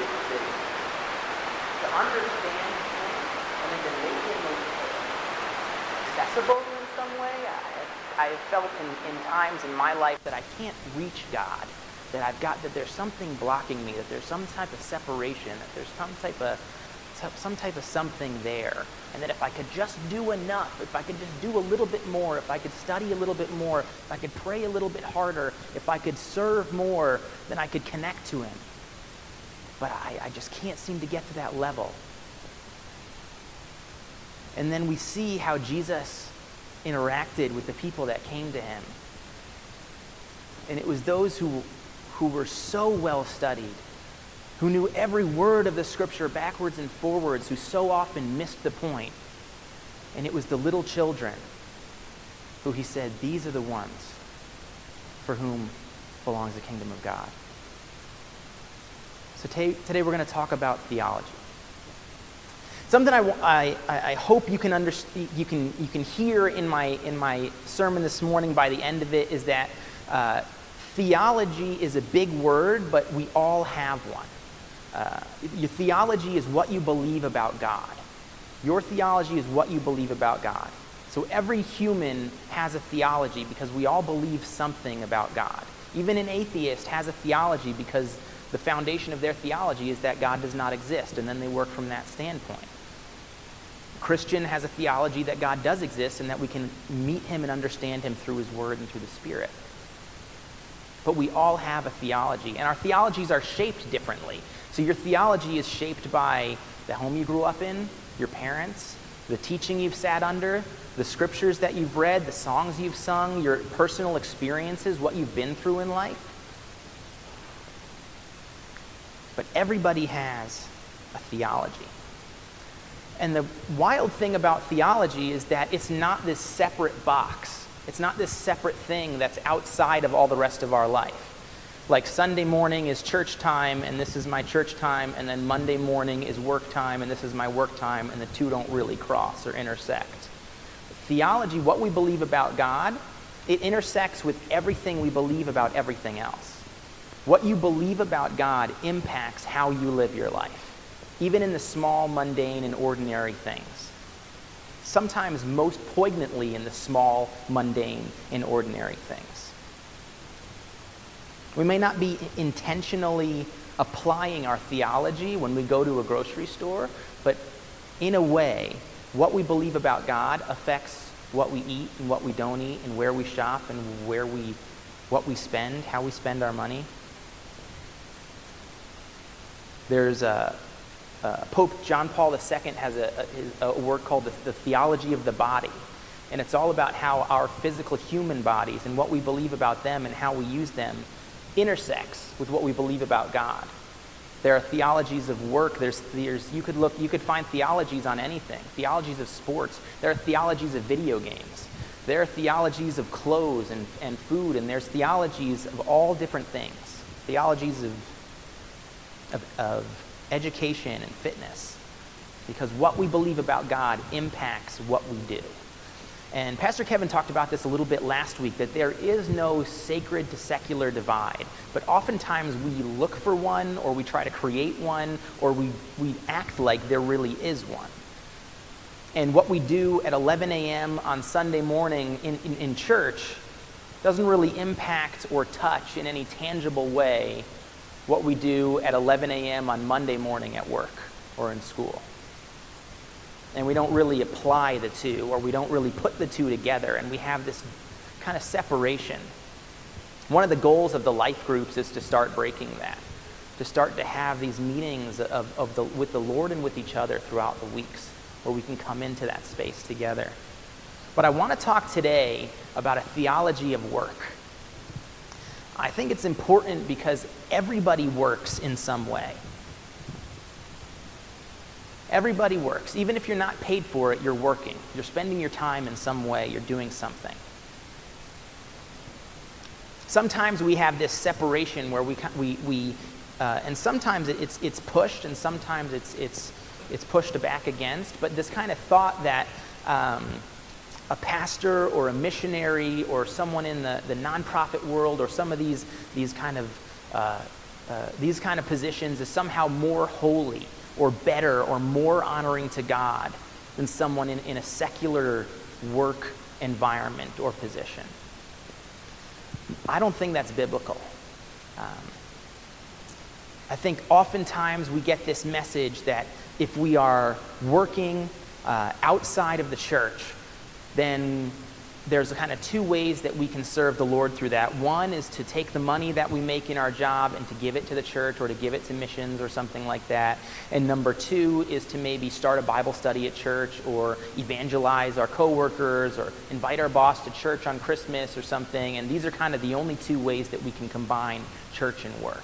to, understand Him and then to make Him accessible in some way. I, I have felt in, in times in my life that I can't reach God, that I've got, that there's something blocking me, that there's some type of separation, that there's some type of some type of something there. And that if I could just do enough, if I could just do a little bit more, if I could study a little bit more, if I could pray a little bit harder, if I could serve more, then I could connect to Him. But I, I just can't seem to get to that level. And then we see how Jesus interacted with the people that came to Him. And it was those who, who were so well studied who knew every word of the scripture backwards and forwards, who so often missed the point. And it was the little children who he said, These are the ones for whom belongs the kingdom of God. So t- today we're going to talk about theology. Something I, I, I hope you can, understand, you, can, you can hear in my, in my sermon this morning by the end of it is that uh, theology is a big word, but we all have one. Uh, your theology is what you believe about God. Your theology is what you believe about God. So every human has a theology because we all believe something about God. Even an atheist has a theology because the foundation of their theology is that God does not exist, and then they work from that standpoint. Christian has a theology that God does exist and that we can meet him and understand him through his word and through the Spirit. But we all have a theology, and our theologies are shaped differently. So your theology is shaped by the home you grew up in, your parents, the teaching you've sat under, the scriptures that you've read, the songs you've sung, your personal experiences, what you've been through in life. But everybody has a theology. And the wild thing about theology is that it's not this separate box. It's not this separate thing that's outside of all the rest of our life like Sunday morning is church time and this is my church time, and then Monday morning is work time and this is my work time, and the two don't really cross or intersect. Theology, what we believe about God, it intersects with everything we believe about everything else. What you believe about God impacts how you live your life, even in the small, mundane, and ordinary things. Sometimes most poignantly in the small, mundane, and ordinary things. We may not be intentionally applying our theology when we go to a grocery store, but in a way, what we believe about God affects what we eat and what we don't eat and where we shop and where we what we spend, how we spend our money. There's a, a Pope John Paul II has a, a, a work called the, the Theology of the Body. And it's all about how our physical human bodies and what we believe about them and how we use them intersects with what we believe about God. There are theologies of work. There's, there's, you could look, you could find theologies on anything. Theologies of sports. There are theologies of video games. There are theologies of clothes and, and food, and there's theologies of all different things. Theologies of, of, of education and fitness. Because what we believe about God impacts what we do. And Pastor Kevin talked about this a little bit last week that there is no sacred to secular divide. But oftentimes we look for one, or we try to create one, or we, we act like there really is one. And what we do at 11 a.m. on Sunday morning in, in, in church doesn't really impact or touch in any tangible way what we do at 11 a.m. on Monday morning at work or in school. And we don't really apply the two, or we don't really put the two together, and we have this kind of separation. One of the goals of the life groups is to start breaking that, to start to have these meetings of, of the, with the Lord and with each other throughout the weeks, where we can come into that space together. But I want to talk today about a theology of work. I think it's important because everybody works in some way. Everybody works. Even if you're not paid for it, you're working. You're spending your time in some way, you're doing something. Sometimes we have this separation where we, we, we uh, and sometimes it's, it's pushed and sometimes it's, it's, it's pushed back against, but this kind of thought that um, a pastor or a missionary or someone in the, the nonprofit world or some of these, these kind of uh, uh, these kind of positions is somehow more holy or better or more honoring to God than someone in, in a secular work environment or position. I don't think that's biblical. Um, I think oftentimes we get this message that if we are working uh, outside of the church, then there's kind of two ways that we can serve the Lord through that. One is to take the money that we make in our job and to give it to the church or to give it to missions or something like that. And number two is to maybe start a Bible study at church or evangelize our coworkers or invite our boss to church on Christmas or something. And these are kind of the only two ways that we can combine church and work,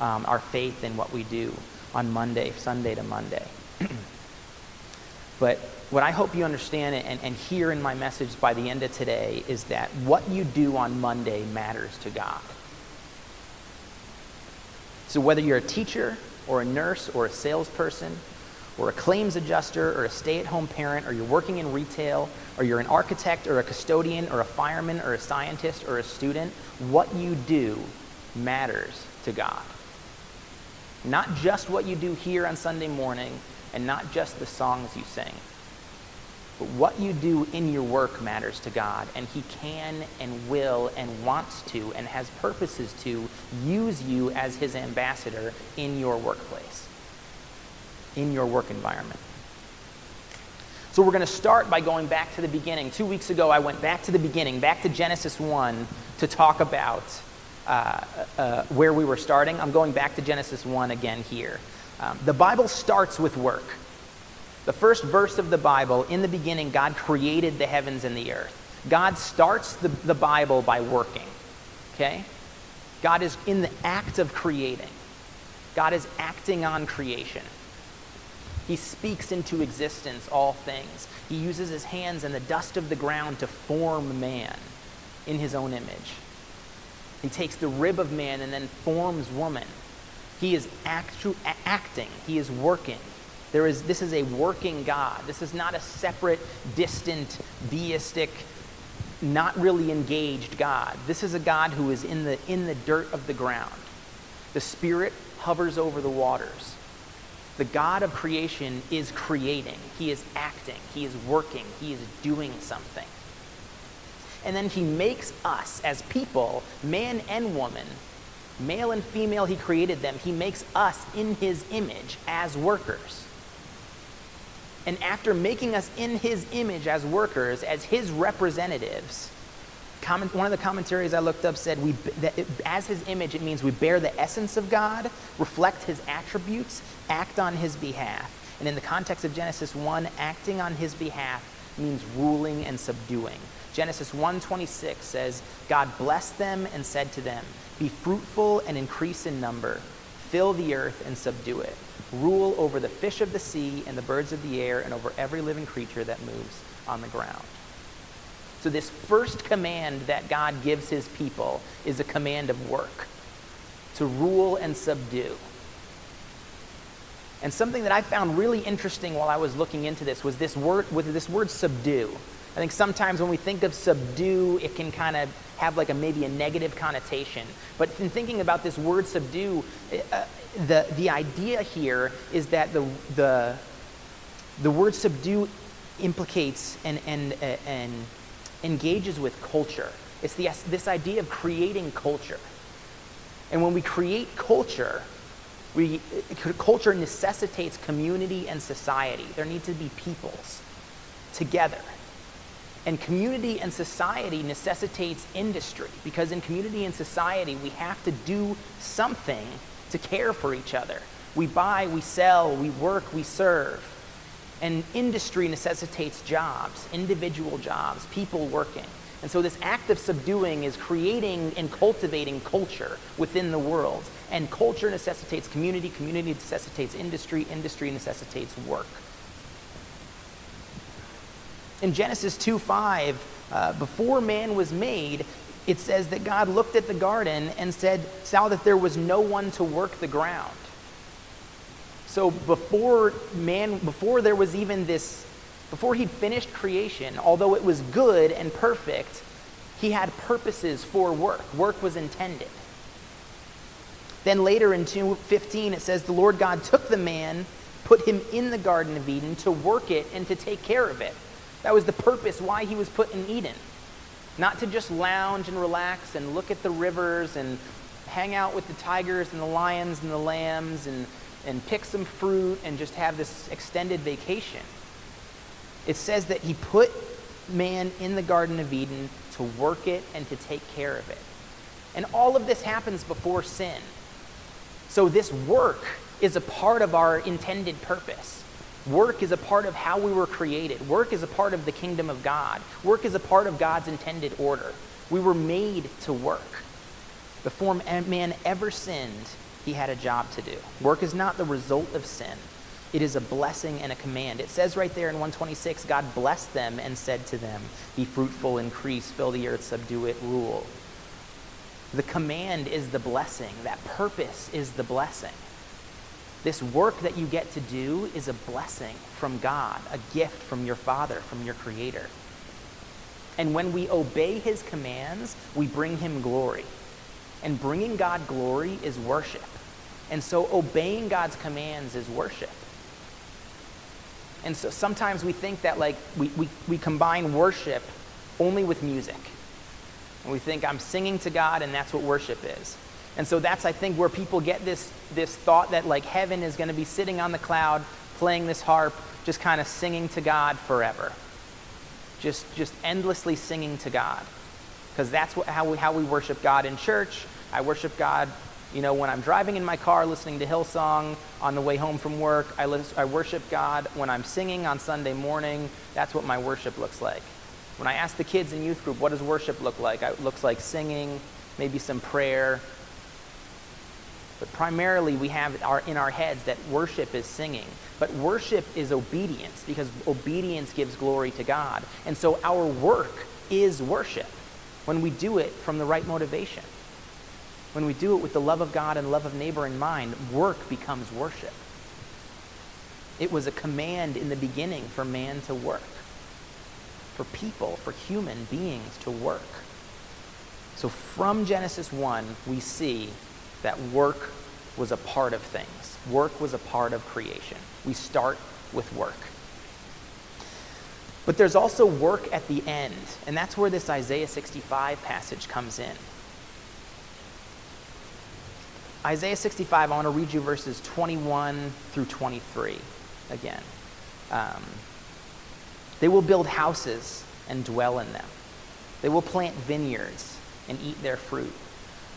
um, our faith in what we do on Monday, Sunday to Monday. but what I hope you understand and, and hear in my message by the end of today is that what you do on Monday matters to God. So whether you're a teacher or a nurse or a salesperson or a claims adjuster or a stay-at-home parent or you're working in retail or you're an architect or a custodian or a fireman or a scientist or a student, what you do matters to God. Not just what you do here on Sunday morning and not just the songs you sing. But what you do in your work matters to God, and He can and will and wants to and has purposes to use you as His ambassador in your workplace, in your work environment. So we're going to start by going back to the beginning. Two weeks ago, I went back to the beginning, back to Genesis 1, to talk about uh, uh, where we were starting. I'm going back to Genesis 1 again here. Um, the Bible starts with work. The first verse of the Bible, in the beginning, God created the heavens and the earth. God starts the, the Bible by working. Okay? God is in the act of creating. God is acting on creation. He speaks into existence all things. He uses his hands and the dust of the ground to form man in his own image. He takes the rib of man and then forms woman. He is actu- acting, he is working. There is, this is a working God. This is not a separate, distant, deistic, not really engaged God. This is a God who is in the, in the dirt of the ground. The Spirit hovers over the waters. The God of creation is creating, He is acting, He is working, He is doing something. And then He makes us as people, man and woman, male and female, He created them. He makes us in His image as workers. And after making us in his image as workers, as his representatives, comment, one of the commentaries I looked up said, we, that it, as his image, it means we bear the essence of God, reflect his attributes, act on his behalf. And in the context of Genesis 1, acting on his behalf means ruling and subduing. Genesis 1:26 says, God blessed them and said to them, "Be fruitful and increase in number, fill the earth and subdue it." Rule over the fish of the sea and the birds of the air and over every living creature that moves on the ground. So, this first command that God gives his people is a command of work to rule and subdue. And something that I found really interesting while I was looking into this was this word, with this word subdue. I think sometimes when we think of subdue, it can kind of have like a maybe a negative connotation. But in thinking about this word subdue, uh, the, the idea here is that the, the, the word subdue implicates and, and, uh, and engages with culture. It's the, this idea of creating culture. And when we create culture, we, culture necessitates community and society. There need to be peoples together. And community and society necessitates industry because in community and society, we have to do something to care for each other. We buy, we sell, we work, we serve. And industry necessitates jobs, individual jobs, people working. And so this act of subduing is creating and cultivating culture within the world. And culture necessitates community, community necessitates industry, industry necessitates work. In Genesis 2 5, uh, before man was made, it says that God looked at the garden and said, saw that there was no one to work the ground. So before man, before there was even this, before he'd finished creation, although it was good and perfect, he had purposes for work. Work was intended. Then later in 2:15 it says the Lord God took the man, put him in the garden of Eden to work it and to take care of it. That was the purpose why he was put in Eden. Not to just lounge and relax and look at the rivers and hang out with the tigers and the lions and the lambs and, and pick some fruit and just have this extended vacation. It says that he put man in the Garden of Eden to work it and to take care of it. And all of this happens before sin. So this work is a part of our intended purpose. Work is a part of how we were created. Work is a part of the kingdom of God. Work is a part of God's intended order. We were made to work. Before man ever sinned, he had a job to do. Work is not the result of sin. It is a blessing and a command. It says right there in 126 God blessed them and said to them, Be fruitful, increase, fill the earth, subdue it, rule. The command is the blessing, that purpose is the blessing. This work that you get to do is a blessing from God, a gift from your Father, from your Creator. And when we obey His commands, we bring Him glory. And bringing God glory is worship. And so obeying God's commands is worship. And so sometimes we think that like we, we, we combine worship only with music. And we think I'm singing to God and that's what worship is. And so that's, I think, where people get this, this thought that like heaven is going to be sitting on the cloud, playing this harp, just kind of singing to God forever. Just, just endlessly singing to God. Because that's what, how, we, how we worship God in church. I worship God, you know, when I'm driving in my car listening to Hillsong on the way home from work. I, I worship God when I'm singing on Sunday morning. That's what my worship looks like. When I ask the kids in youth group, what does worship look like? It looks like singing, maybe some prayer, but primarily, we have our, in our heads that worship is singing. But worship is obedience because obedience gives glory to God. And so our work is worship when we do it from the right motivation. When we do it with the love of God and love of neighbor in mind, work becomes worship. It was a command in the beginning for man to work, for people, for human beings to work. So from Genesis 1, we see that work was a part of things. Work was a part of creation. We start with work. But there's also work at the end, and that's where this Isaiah 65 passage comes in. Isaiah 65, I want to read you verses 21 through 23 again. Um, they will build houses and dwell in them. They will plant vineyards and eat their fruit.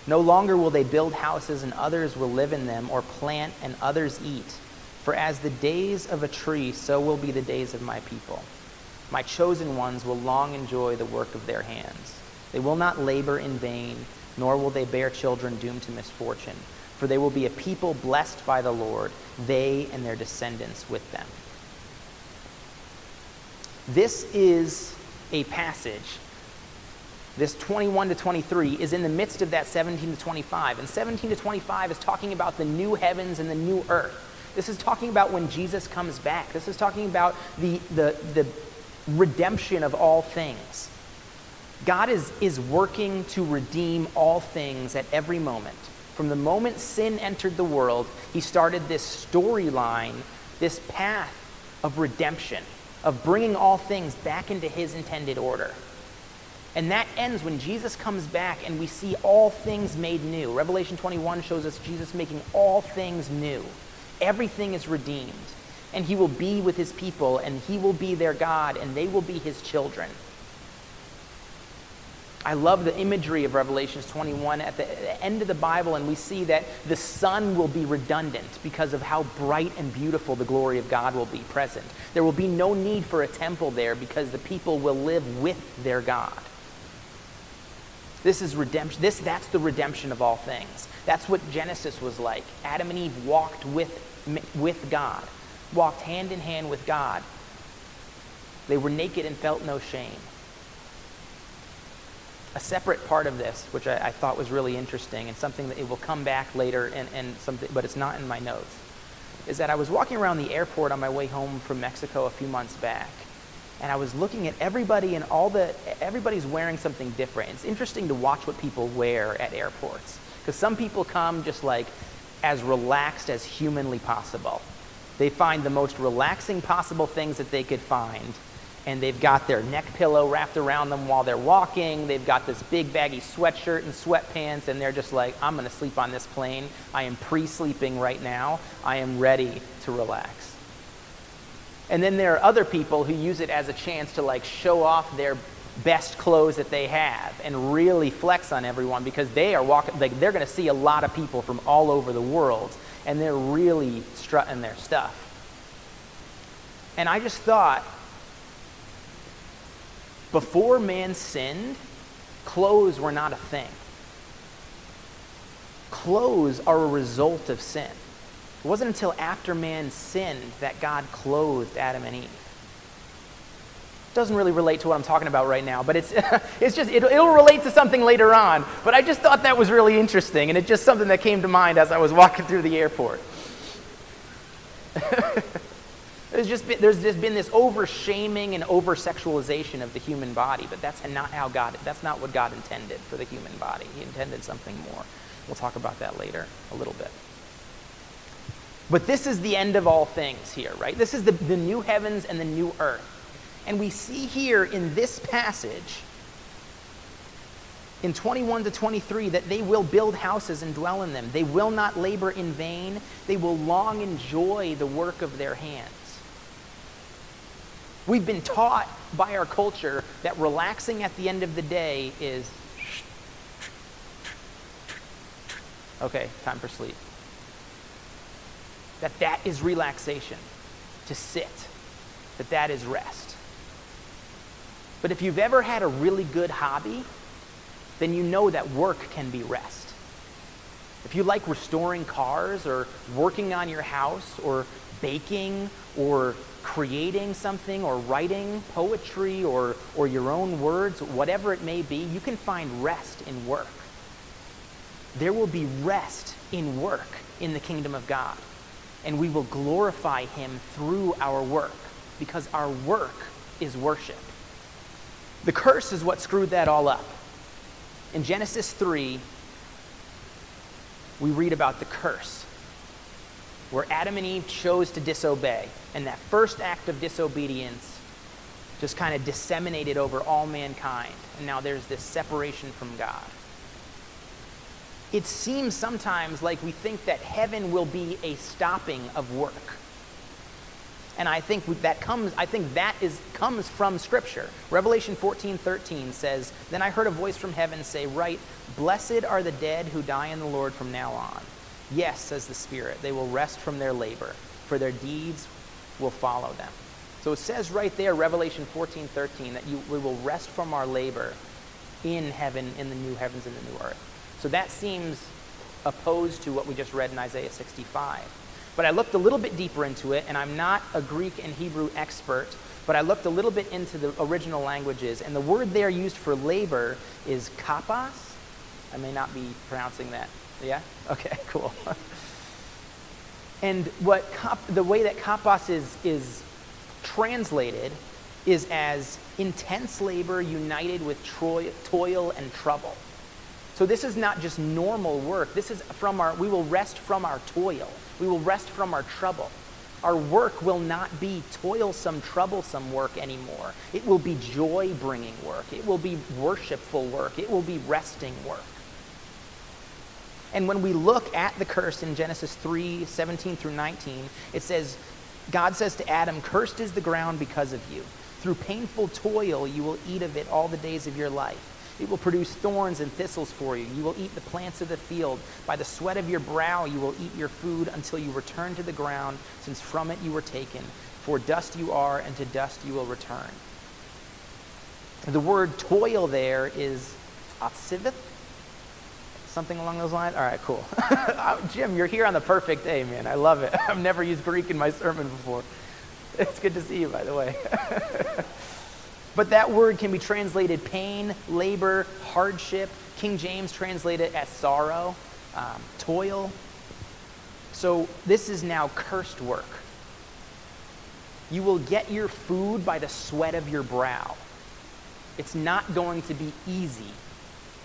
No longer will they build houses and others will live in them, or plant and others eat. For as the days of a tree, so will be the days of my people. My chosen ones will long enjoy the work of their hands. They will not labor in vain, nor will they bear children doomed to misfortune. For they will be a people blessed by the Lord, they and their descendants with them. This is a passage this 21 to 23 is in the midst of that 17 to 25. And 17 to 25 is talking about the new heavens and the new earth. This is talking about when Jesus comes back. This is talking about the, the, the redemption of all things. God is, is working to redeem all things at every moment. From the moment sin entered the world, he started this storyline, this path of redemption, of bringing all things back into his intended order. And that ends when Jesus comes back and we see all things made new. Revelation 21 shows us Jesus making all things new. Everything is redeemed. And he will be with his people, and he will be their God, and they will be his children. I love the imagery of Revelations 21 at the end of the Bible, and we see that the sun will be redundant because of how bright and beautiful the glory of God will be present. There will be no need for a temple there because the people will live with their God. This is redemption. This, that's the redemption of all things. That's what Genesis was like. Adam and Eve walked with, with God, walked hand in hand with God. They were naked and felt no shame. A separate part of this, which I, I thought was really interesting and something that it will come back later, and, and something, but it's not in my notes, is that I was walking around the airport on my way home from Mexico a few months back and I was looking at everybody and all the everybody's wearing something different. It's interesting to watch what people wear at airports because some people come just like as relaxed as humanly possible. They find the most relaxing possible things that they could find and they've got their neck pillow wrapped around them while they're walking. They've got this big baggy sweatshirt and sweatpants, and they're just like, I'm to sleep on this plane. I am pre sleeping right now. I am ready to relax. And then there are other people who use it as a chance to like show off their best clothes that they have and really flex on everyone because they are walking like they're going to see a lot of people from all over the world and they're really strutting their stuff. And I just thought before man sinned, clothes were not a thing. Clothes are a result of sin. It wasn't until after man sinned that God clothed Adam and Eve. Doesn't really relate to what I'm talking about right now, but it's, it's just, it'll, it'll relate to something later on. But I just thought that was really interesting, and it's just something that came to mind as I was walking through the airport. there's just been, there's just been this over shaming and over sexualization of the human body, but that's not how God, that's not what God intended for the human body. He intended something more. We'll talk about that later a little bit. But this is the end of all things here, right? This is the, the new heavens and the new earth. And we see here in this passage, in 21 to 23, that they will build houses and dwell in them. They will not labor in vain. They will long enjoy the work of their hands. We've been taught by our culture that relaxing at the end of the day is okay, time for sleep that that is relaxation, to sit, that that is rest. But if you've ever had a really good hobby, then you know that work can be rest. If you like restoring cars or working on your house or baking or creating something or writing poetry or, or your own words, whatever it may be, you can find rest in work. There will be rest in work in the kingdom of God and we will glorify him through our work because our work is worship. The curse is what screwed that all up. In Genesis 3, we read about the curse where Adam and Eve chose to disobey. And that first act of disobedience just kind of disseminated over all mankind. And now there's this separation from God it seems sometimes like we think that heaven will be a stopping of work. And I think that comes, I think that is, comes from Scripture. Revelation 14, 13 says, Then I heard a voice from heaven say, Write, Blessed are the dead who die in the Lord from now on. Yes, says the Spirit, they will rest from their labor, for their deeds will follow them. So it says right there, Revelation 14, 13, that you, we will rest from our labor in heaven, in the new heavens and the new earth. So that seems opposed to what we just read in Isaiah 65. But I looked a little bit deeper into it, and I'm not a Greek and Hebrew expert, but I looked a little bit into the original languages, and the word there used for labor is kapas. I may not be pronouncing that. Yeah? Okay, cool. and what kap, the way that kapas is, is translated is as intense labor united with toil and trouble. So this is not just normal work. This is from our, we will rest from our toil. We will rest from our trouble. Our work will not be toilsome, troublesome work anymore. It will be joy bringing work. It will be worshipful work. It will be resting work. And when we look at the curse in Genesis 3 17 through 19, it says, God says to Adam, Cursed is the ground because of you. Through painful toil, you will eat of it all the days of your life. It will produce thorns and thistles for you. You will eat the plants of the field. By the sweat of your brow, you will eat your food until you return to the ground, since from it you were taken. For dust you are, and to dust you will return. The word toil there is atzivith, something along those lines? All right, cool. Uh, Jim, you're here on the perfect day, man. I love it. I've never used Greek in my sermon before. It's good to see you, by the way. But that word can be translated pain, labor, hardship. King James translated it as sorrow, um, toil. So this is now cursed work. You will get your food by the sweat of your brow. It's not going to be easy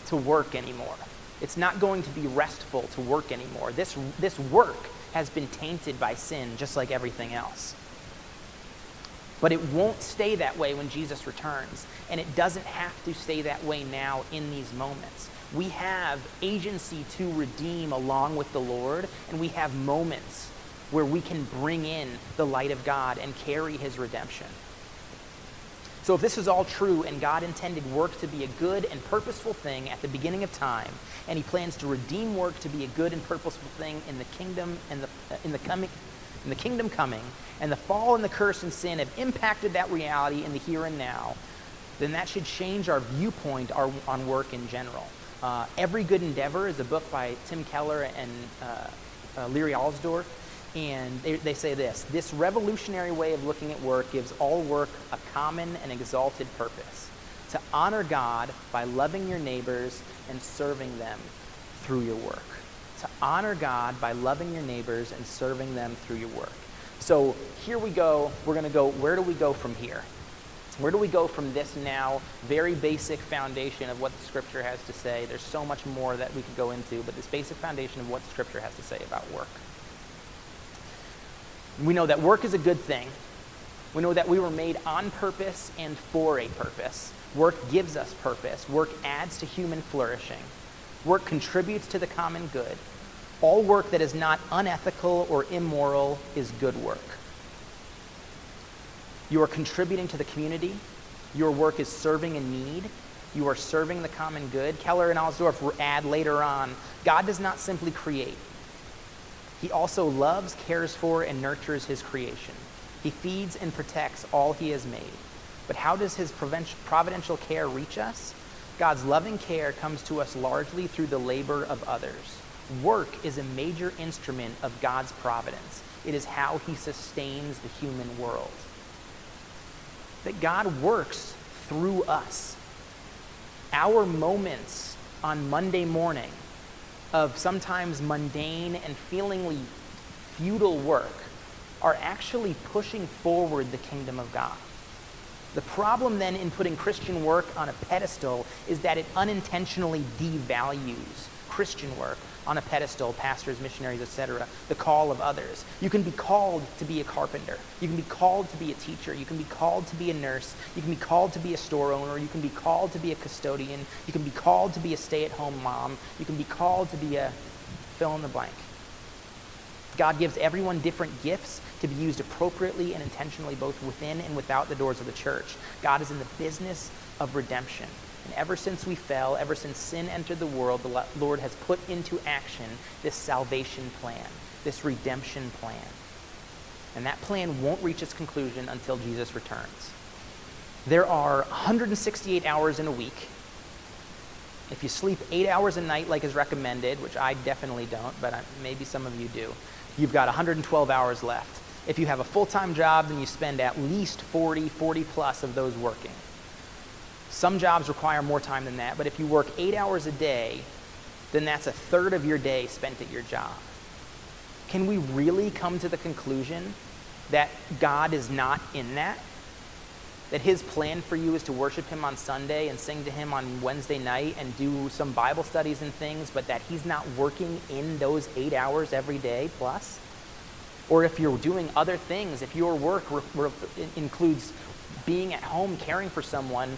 to work anymore. It's not going to be restful to work anymore. This, this work has been tainted by sin, just like everything else. But it won't stay that way when Jesus returns. And it doesn't have to stay that way now in these moments. We have agency to redeem along with the Lord, and we have moments where we can bring in the light of God and carry his redemption. So, if this is all true and God intended work to be a good and purposeful thing at the beginning of time, and He plans to redeem work to be a good and purposeful thing in the kingdom and the uh, in the coming, in the kingdom coming, and the fall and the curse and sin have impacted that reality in the here and now, then that should change our viewpoint our, on work in general. Uh, Every Good Endeavor is a book by Tim Keller and uh, uh, Leary Alsdorf and they, they say this this revolutionary way of looking at work gives all work a common and exalted purpose to honor God by loving your neighbors and serving them through your work. To honor God by loving your neighbors and serving them through your work. So here we go. We're going to go, where do we go from here? Where do we go from this now very basic foundation of what the Scripture has to say? There's so much more that we could go into, but this basic foundation of what the Scripture has to say about work. We know that work is a good thing. We know that we were made on purpose and for a purpose. Work gives us purpose. Work adds to human flourishing. Work contributes to the common good. All work that is not unethical or immoral is good work. You are contributing to the community. Your work is serving a need. You are serving the common good. Keller and Alsdorf add later on God does not simply create, he also loves, cares for, and nurtures his creation. He feeds and protects all he has made. But how does his providential care reach us? God's loving care comes to us largely through the labor of others. Work is a major instrument of God's providence. It is how he sustains the human world. That God works through us. Our moments on Monday morning of sometimes mundane and feelingly futile work are actually pushing forward the kingdom of God. The problem then in putting Christian work on a pedestal is that it unintentionally devalues Christian work on a pedestal, pastors, missionaries, etc., the call of others. You can be called to be a carpenter. You can be called to be a teacher. You can be called to be a nurse. You can be called to be a store owner. You can be called to be a custodian. You can be called to be a stay at home mom. You can be called to be a fill in the blank. God gives everyone different gifts to be used appropriately and intentionally both within and without the doors of the church. God is in the business of redemption. And ever since we fell, ever since sin entered the world, the Lord has put into action this salvation plan, this redemption plan. And that plan won't reach its conclusion until Jesus returns. There are 168 hours in a week. If you sleep eight hours a night, like is recommended, which I definitely don't, but maybe some of you do, you've got 112 hours left. If you have a full time job, then you spend at least 40, 40 plus of those working. Some jobs require more time than that, but if you work eight hours a day, then that's a third of your day spent at your job. Can we really come to the conclusion that God is not in that? That his plan for you is to worship him on Sunday and sing to him on Wednesday night and do some Bible studies and things, but that he's not working in those eight hours every day plus? Or if you're doing other things, if your work re- re- includes being at home caring for someone,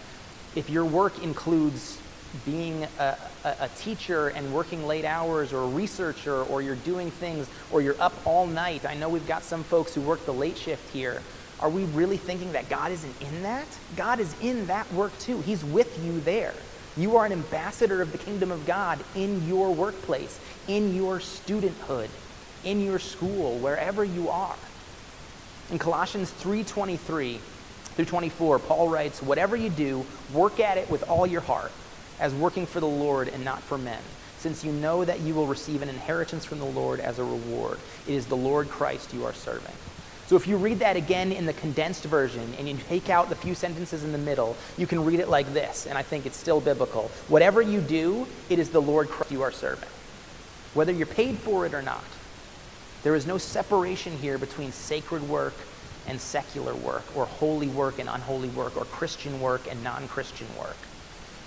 if your work includes being a, a, a, teacher and working late hours or a researcher or you're doing things or you're up all night. I know we've got some folks who work the late shift here. Are we really thinking that God isn't in that? God is in that work too. He's with you there. You are an ambassador of the kingdom of God in your workplace, in your studenthood, in your school, wherever you are. In Colossians 3:23 through 24, Paul writes, "Whatever you do, work at it with all your heart, as working for the Lord and not for men, since you know that you will receive an inheritance from the Lord as a reward. It is the Lord Christ you are serving." So if you read that again in the condensed version and you take out the few sentences in the middle, you can read it like this, and I think it's still biblical. Whatever you do, it is the Lord Christ you are serving, whether you're paid for it or not. There is no separation here between sacred work and secular work, or holy work and unholy work, or Christian work and non Christian work.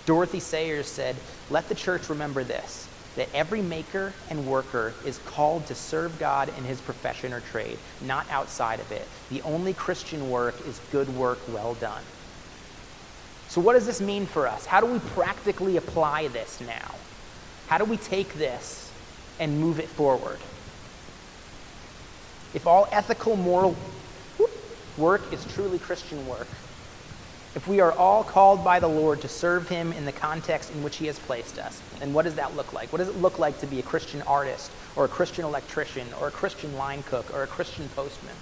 Dorothy Sayers said, Let the church remember this that every maker and worker is called to serve God in his profession or trade, not outside of it. The only Christian work is good work well done. So, what does this mean for us? How do we practically apply this now? How do we take this and move it forward? If all ethical, moral work is truly Christian work, if we are all called by the Lord to serve Him in the context in which He has placed us, then what does that look like? What does it look like to be a Christian artist, or a Christian electrician, or a Christian line cook, or a Christian postman?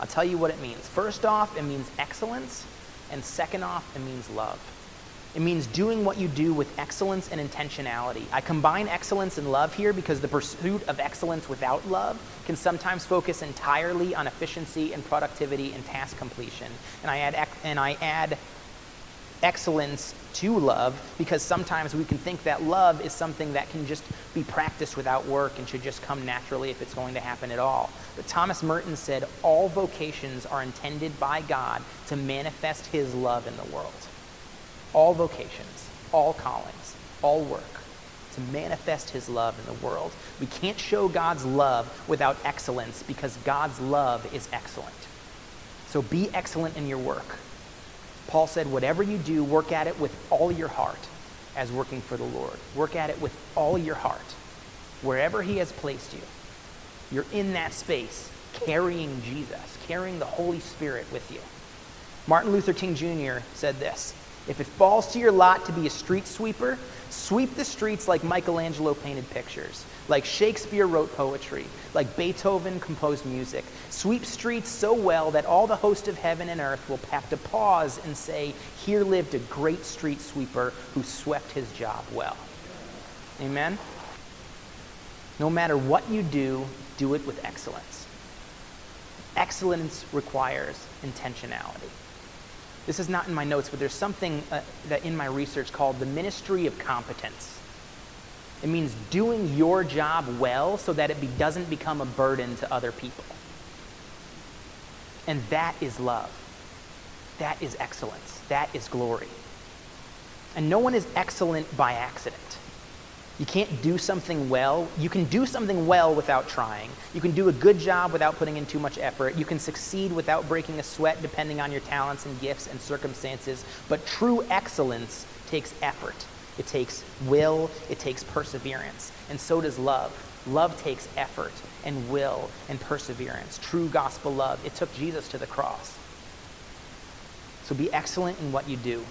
I'll tell you what it means. First off, it means excellence, and second off, it means love. It means doing what you do with excellence and intentionality. I combine excellence and love here because the pursuit of excellence without love can sometimes focus entirely on efficiency and productivity and task completion. And I add, and I add excellence to love because sometimes we can think that love is something that can just be practiced without work and should just come naturally if it's going to happen at all. But Thomas Merton said all vocations are intended by God to manifest his love in the world all vocations, all callings, all work to manifest his love in the world. We can't show God's love without excellence because God's love is excellent. So be excellent in your work. Paul said, whatever you do, work at it with all your heart as working for the Lord. Work at it with all your heart. Wherever he has placed you, you're in that space carrying Jesus, carrying the Holy Spirit with you. Martin Luther King Jr. said this if it falls to your lot to be a street sweeper, sweep the streets like Michelangelo painted pictures, like Shakespeare wrote poetry, like Beethoven composed music. Sweep streets so well that all the host of heaven and earth will have to pause and say, Here lived a great street sweeper who swept his job well. Amen? No matter what you do, do it with excellence. Excellence requires intentionality. This is not in my notes, but there's something uh, that in my research called the ministry of competence. It means doing your job well so that it be, doesn't become a burden to other people. And that is love. That is excellence. That is glory. And no one is excellent by accident. You can't do something well. You can do something well without trying. You can do a good job without putting in too much effort. You can succeed without breaking a sweat depending on your talents and gifts and circumstances. But true excellence takes effort. It takes will, it takes perseverance. And so does love. Love takes effort and will and perseverance. True gospel love. It took Jesus to the cross. So be excellent in what you do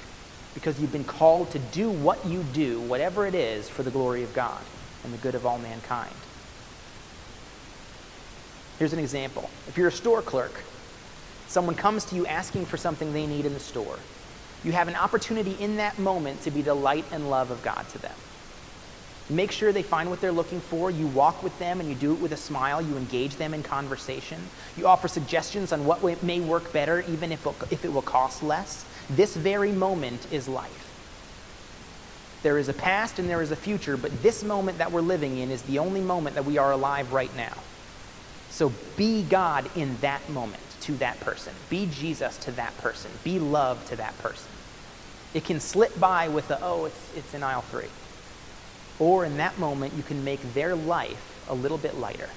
because you've been called to do what you do, whatever it is, for the glory of God and the good of all mankind. Here's an example. If you're a store clerk, someone comes to you asking for something they need in the store. You have an opportunity in that moment to be the light and love of God to them. Make sure they find what they're looking for. You walk with them and you do it with a smile. You engage them in conversation. You offer suggestions on what may work better, even if, if it will cost less. This very moment is life. There is a past and there is a future, but this moment that we're living in is the only moment that we are alive right now. So be God in that moment to that person. Be Jesus to that person. Be love to that person. It can slip by with the, oh, it's, it's in aisle three. Or in that moment, you can make their life a little bit lighter.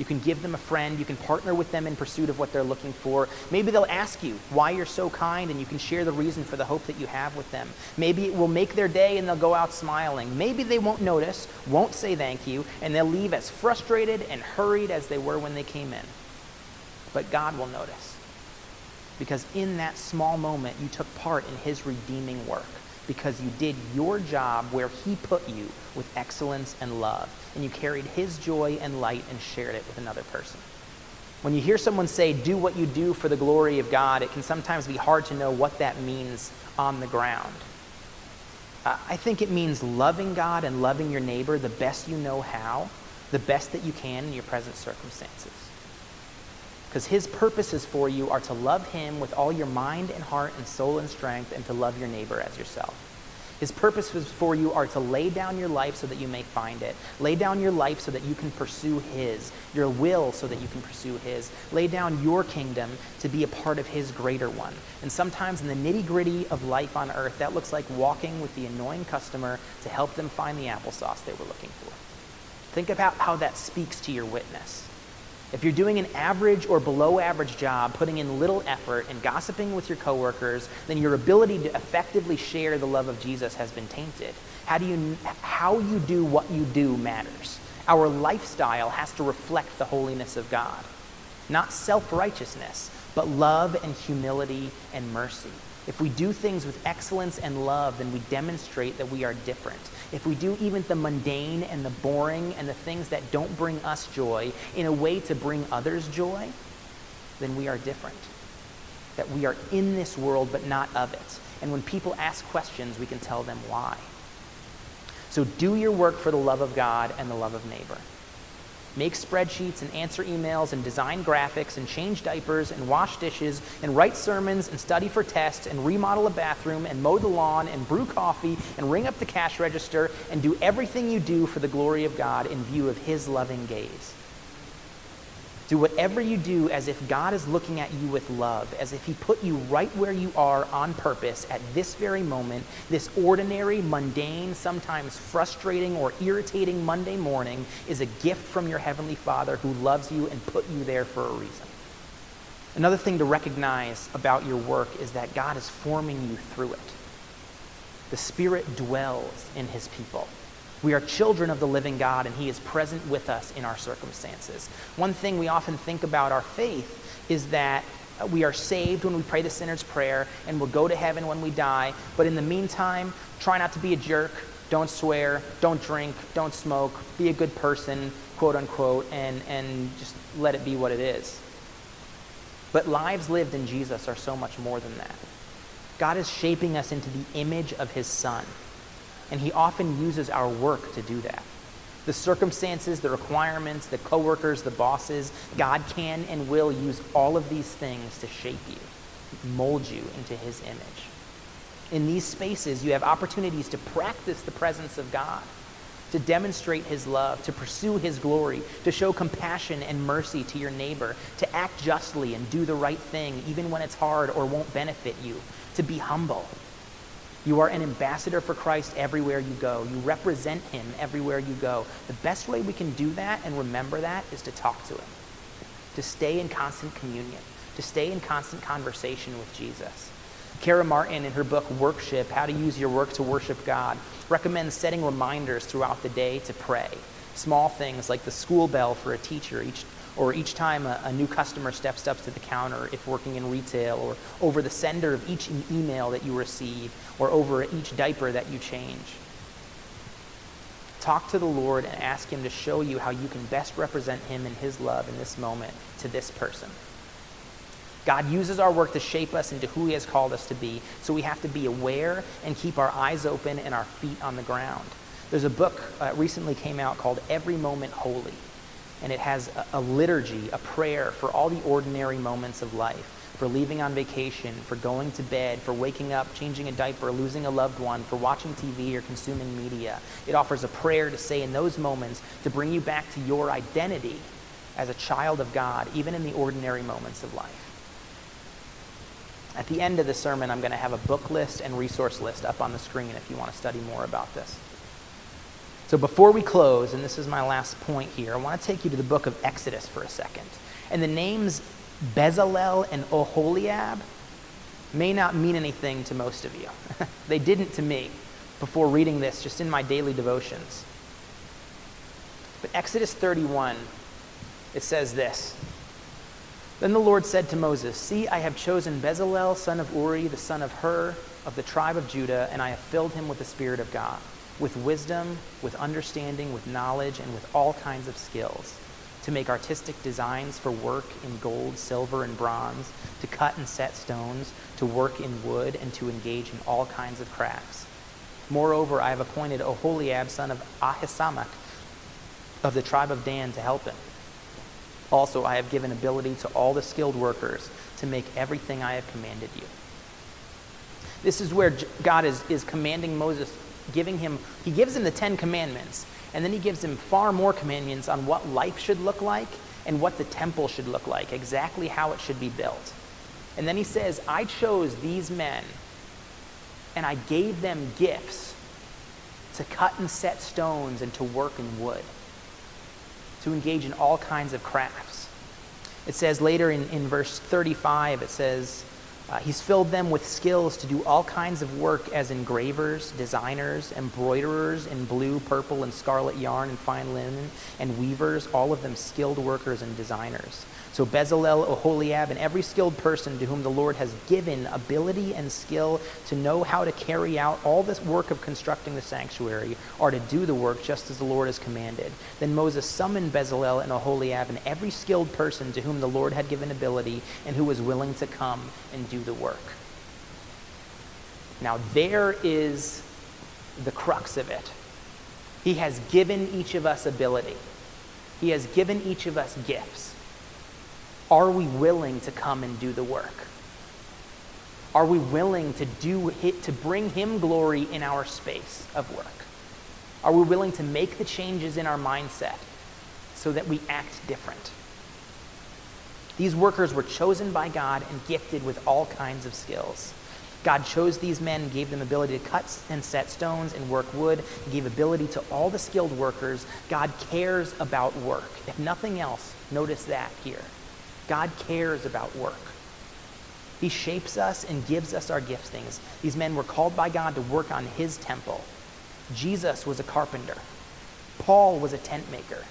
You can give them a friend. You can partner with them in pursuit of what they're looking for. Maybe they'll ask you why you're so kind, and you can share the reason for the hope that you have with them. Maybe it will make their day and they'll go out smiling. Maybe they won't notice, won't say thank you, and they'll leave as frustrated and hurried as they were when they came in. But God will notice. Because in that small moment, you took part in His redeeming work because you did your job where He put you with excellence and love, and you carried His joy and light and shared it with another person. When you hear someone say, do what you do for the glory of God, it can sometimes be hard to know what that means on the ground. I think it means loving God and loving your neighbor the best you know how, the best that you can in your present circumstances. Because his purposes for you are to love him with all your mind and heart and soul and strength and to love your neighbor as yourself. His purposes for you are to lay down your life so that you may find it. Lay down your life so that you can pursue His. Your will so that you can pursue His. Lay down your kingdom to be a part of His greater one. And sometimes in the nitty gritty of life on earth, that looks like walking with the annoying customer to help them find the applesauce they were looking for. Think about how that speaks to your witness. If you're doing an average or below average job, putting in little effort and gossiping with your coworkers, then your ability to effectively share the love of Jesus has been tainted. How, do you, how you do what you do matters. Our lifestyle has to reflect the holiness of God. Not self righteousness, but love and humility and mercy. If we do things with excellence and love, then we demonstrate that we are different. If we do even the mundane and the boring and the things that don't bring us joy in a way to bring others joy, then we are different. That we are in this world but not of it. And when people ask questions, we can tell them why. So do your work for the love of God and the love of neighbor make spreadsheets and answer emails and design graphics and change diapers and wash dishes and write sermons and study for tests and remodel a bathroom and mow the lawn and brew coffee and ring up the cash register and do everything you do for the glory of God in view of His loving gaze. Do whatever you do as if God is looking at you with love, as if He put you right where you are on purpose at this very moment, this ordinary, mundane, sometimes frustrating or irritating Monday morning is a gift from your Heavenly Father who loves you and put you there for a reason. Another thing to recognize about your work is that God is forming you through it. The Spirit dwells in His people. We are children of the living God, and He is present with us in our circumstances. One thing we often think about our faith is that uh, we are saved when we pray the sinner's prayer, and we'll go to heaven when we die. But in the meantime, try not to be a jerk, don't swear, don't drink, don't smoke, be a good person, quote unquote, and, and just let it be what it is. But lives lived in Jesus are so much more than that. God is shaping us into the image of His Son. And he often uses our work to do that. The circumstances, the requirements, the coworkers, the bosses, God can and will use all of these things to shape you, mold you into his image. In these spaces, you have opportunities to practice the presence of God, to demonstrate his love, to pursue his glory, to show compassion and mercy to your neighbor, to act justly and do the right thing, even when it's hard or won't benefit you, to be humble you are an ambassador for Christ everywhere you go. You represent him everywhere you go. The best way we can do that and remember that is to talk to him, to stay in constant communion, to stay in constant conversation with Jesus. Kara Martin, in her book Workship How to Use Your Work to Worship God, recommends setting reminders throughout the day to pray. Small things like the school bell for a teacher each or each time a, a, new customer steps up to the counter if working in retail, or over the sender of each email that you receive, or over each diaper that you change. Talk to the Lord and ask Him to show you how you can best represent Him and His love in this moment to this person. God uses our work to shape us into who He has called us to be, so we have to be aware and keep our eyes open and our feet on the ground. There's a book uh, recently came out called Every Moment Holy and it has a, a liturgy, a prayer for all the ordinary moments of life for leaving on vacation, for going to bed, for waking up, changing a diaper, losing a loved one, for watching TV or consuming media. It offers a prayer to say in those moments to bring you back to your identity as a child of God, even in the ordinary moments of life. At the end of the sermon, I'm going to have a book list and resource list up on the screen if you want to study more about this. So before we close, and this is my last point here, I want to take you to the book of Exodus for a second. And the names Bezalel and Oholiab may not mean anything to most of you. they didn't to me before reading this, just in my daily devotions. But Exodus 31, it says this Then the Lord said to Moses, See, I have chosen Bezalel, son of Uri, the son of Hur, of the tribe of Judah, and I have filled him with the Spirit of God, with wisdom, with understanding, with knowledge, and with all kinds of skills to make artistic designs for work in gold, silver, and bronze, to cut and set stones, to work in wood, and to engage in all kinds of crafts. Moreover, I have appointed Oholiab, son of Ahisamach, of the tribe of Dan, to help him. Also, I have given ability to all the skilled workers to make everything I have commanded you. This is where God is, is commanding Moses, giving him, he gives him the Ten Commandments, and then he gives him far more commandments on what life should look like and what the temple should look like, exactly how it should be built. And then he says, I chose these men and I gave them gifts to cut and set stones and to work in wood, to engage in all kinds of crafts. It says later in, in verse 35, it says, uh, he's filled them with skills to do all kinds of work as engravers, designers, embroiderers in blue, purple, and scarlet yarn and fine linen, and weavers, all of them skilled workers and designers. So Bezalel, Oholiab, and every skilled person to whom the Lord has given ability and skill to know how to carry out all this work of constructing the sanctuary are to do the work just as the Lord has commanded. Then Moses summoned Bezalel and Oholiab and every skilled person to whom the Lord had given ability and who was willing to come and do the work. Now there is the crux of it. He has given each of us ability. He has given each of us gifts. Are we willing to come and do the work? Are we willing to do it, to bring him glory in our space of work? Are we willing to make the changes in our mindset so that we act different? These workers were chosen by God and gifted with all kinds of skills. God chose these men and gave them ability to cut and set stones and work wood. Gave ability to all the skilled workers. God cares about work. If nothing else, notice that here. God cares about work. He shapes us and gives us our giftings. These men were called by God to work on his temple. Jesus was a carpenter. Paul was a tent maker.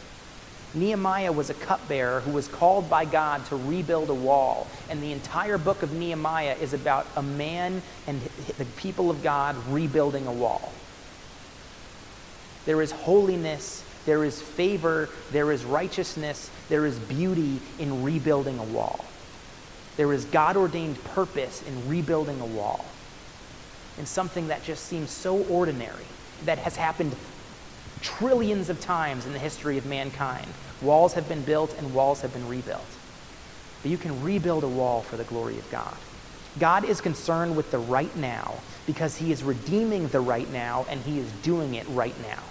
Nehemiah was a cupbearer who was called by God to rebuild a wall. And the entire book of Nehemiah is about a man and the people of God rebuilding a wall. There is holiness there is favor, there is righteousness, there is beauty in rebuilding a wall. There is God ordained purpose in rebuilding a wall. And something that just seems so ordinary, that has happened trillions of times in the history of mankind. Walls have been built and walls have been rebuilt. But you can rebuild a wall for the glory of God. God is concerned with the right now because he is redeeming the right now and he is doing it right now.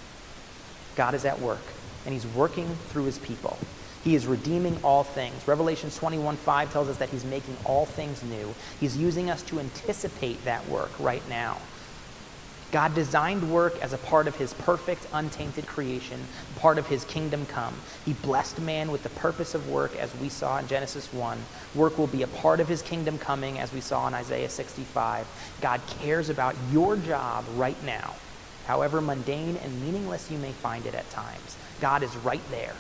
God is at work, and he's working through his people. He is redeeming all things. Revelation 21 5 tells us that he's making all things new. He's using us to anticipate that work right now. God designed work as a part of his perfect, untainted creation, part of his kingdom come. He blessed man with the purpose of work, as we saw in Genesis 1. Work will be a part of his kingdom coming, as we saw in Isaiah 65. God cares about your job right now however mundane and meaningless you may find it at times. God is right there.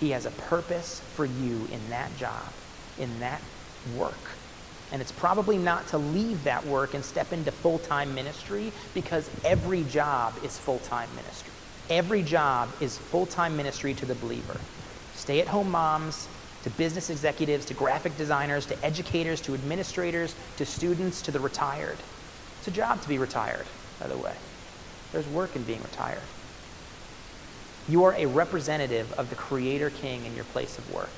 He has a purpose for you in that job, in that work. And it's probably not to leave that work and step into full time ministry because every job is full time ministry. Every job is full time ministry to the believer. Stay at home moms, to business executives, to graphic designers, to educators, to administrators, to students, to the retired. It's a job to be retired, by the way. There's work in being retired. You are a representative of the Creator King in your place of work.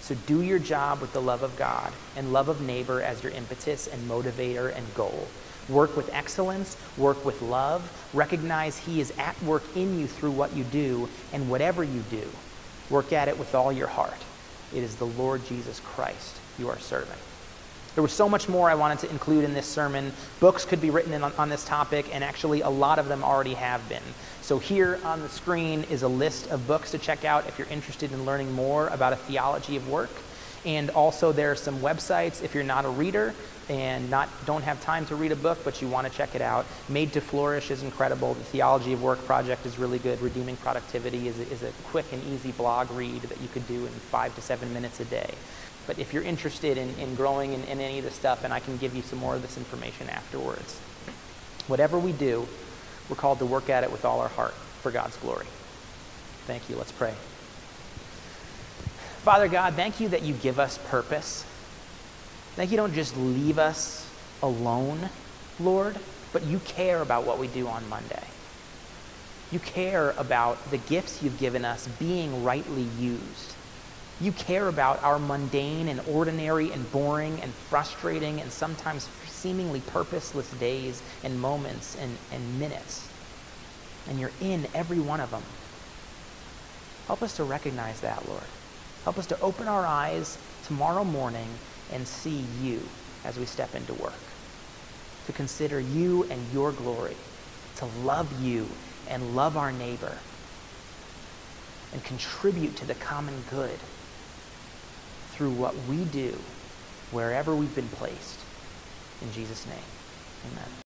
So do your job with the love of God and love of neighbor as your impetus and motivator and goal. Work with excellence, work with love, recognize He is at work in you through what you do, and whatever you do, work at it with all your heart. It is the Lord Jesus Christ you are serving. There was so much more I wanted to include in this sermon. Books could be written on, on, this topic, and actually, a lot of them already have been. So, here on the screen is a list of books to check out if you're interested in learning more about a theology of work. And also, there are some websites if you're not a reader and not don't have time to read a book, but you want to check it out. Made to Flourish is incredible. The Theology of Work project is really good. Redeeming Productivity is a, is a quick and easy blog read that you could do in five to seven minutes a day. But if you're interested in, in growing in, in any of this stuff, and I can give you some more of this information afterwards, whatever we do, we're called to work at it with all our heart for God's glory. Thank you. Let's pray. Father God, thank you that you give us purpose. Thank you don't just leave us alone, Lord, but you care about what we do on Monday. You care about the gifts you've given us being rightly used. You care about our mundane and ordinary and boring and frustrating and sometimes seemingly purposeless days and moments and, and minutes. And you're in every one of them. Help us to recognize that, Lord. Help us to open our eyes tomorrow morning and see you as we step into work. To consider you and your glory. To love you and love our neighbor. And contribute to the common good through what we do wherever we've been placed. In Jesus' name, amen.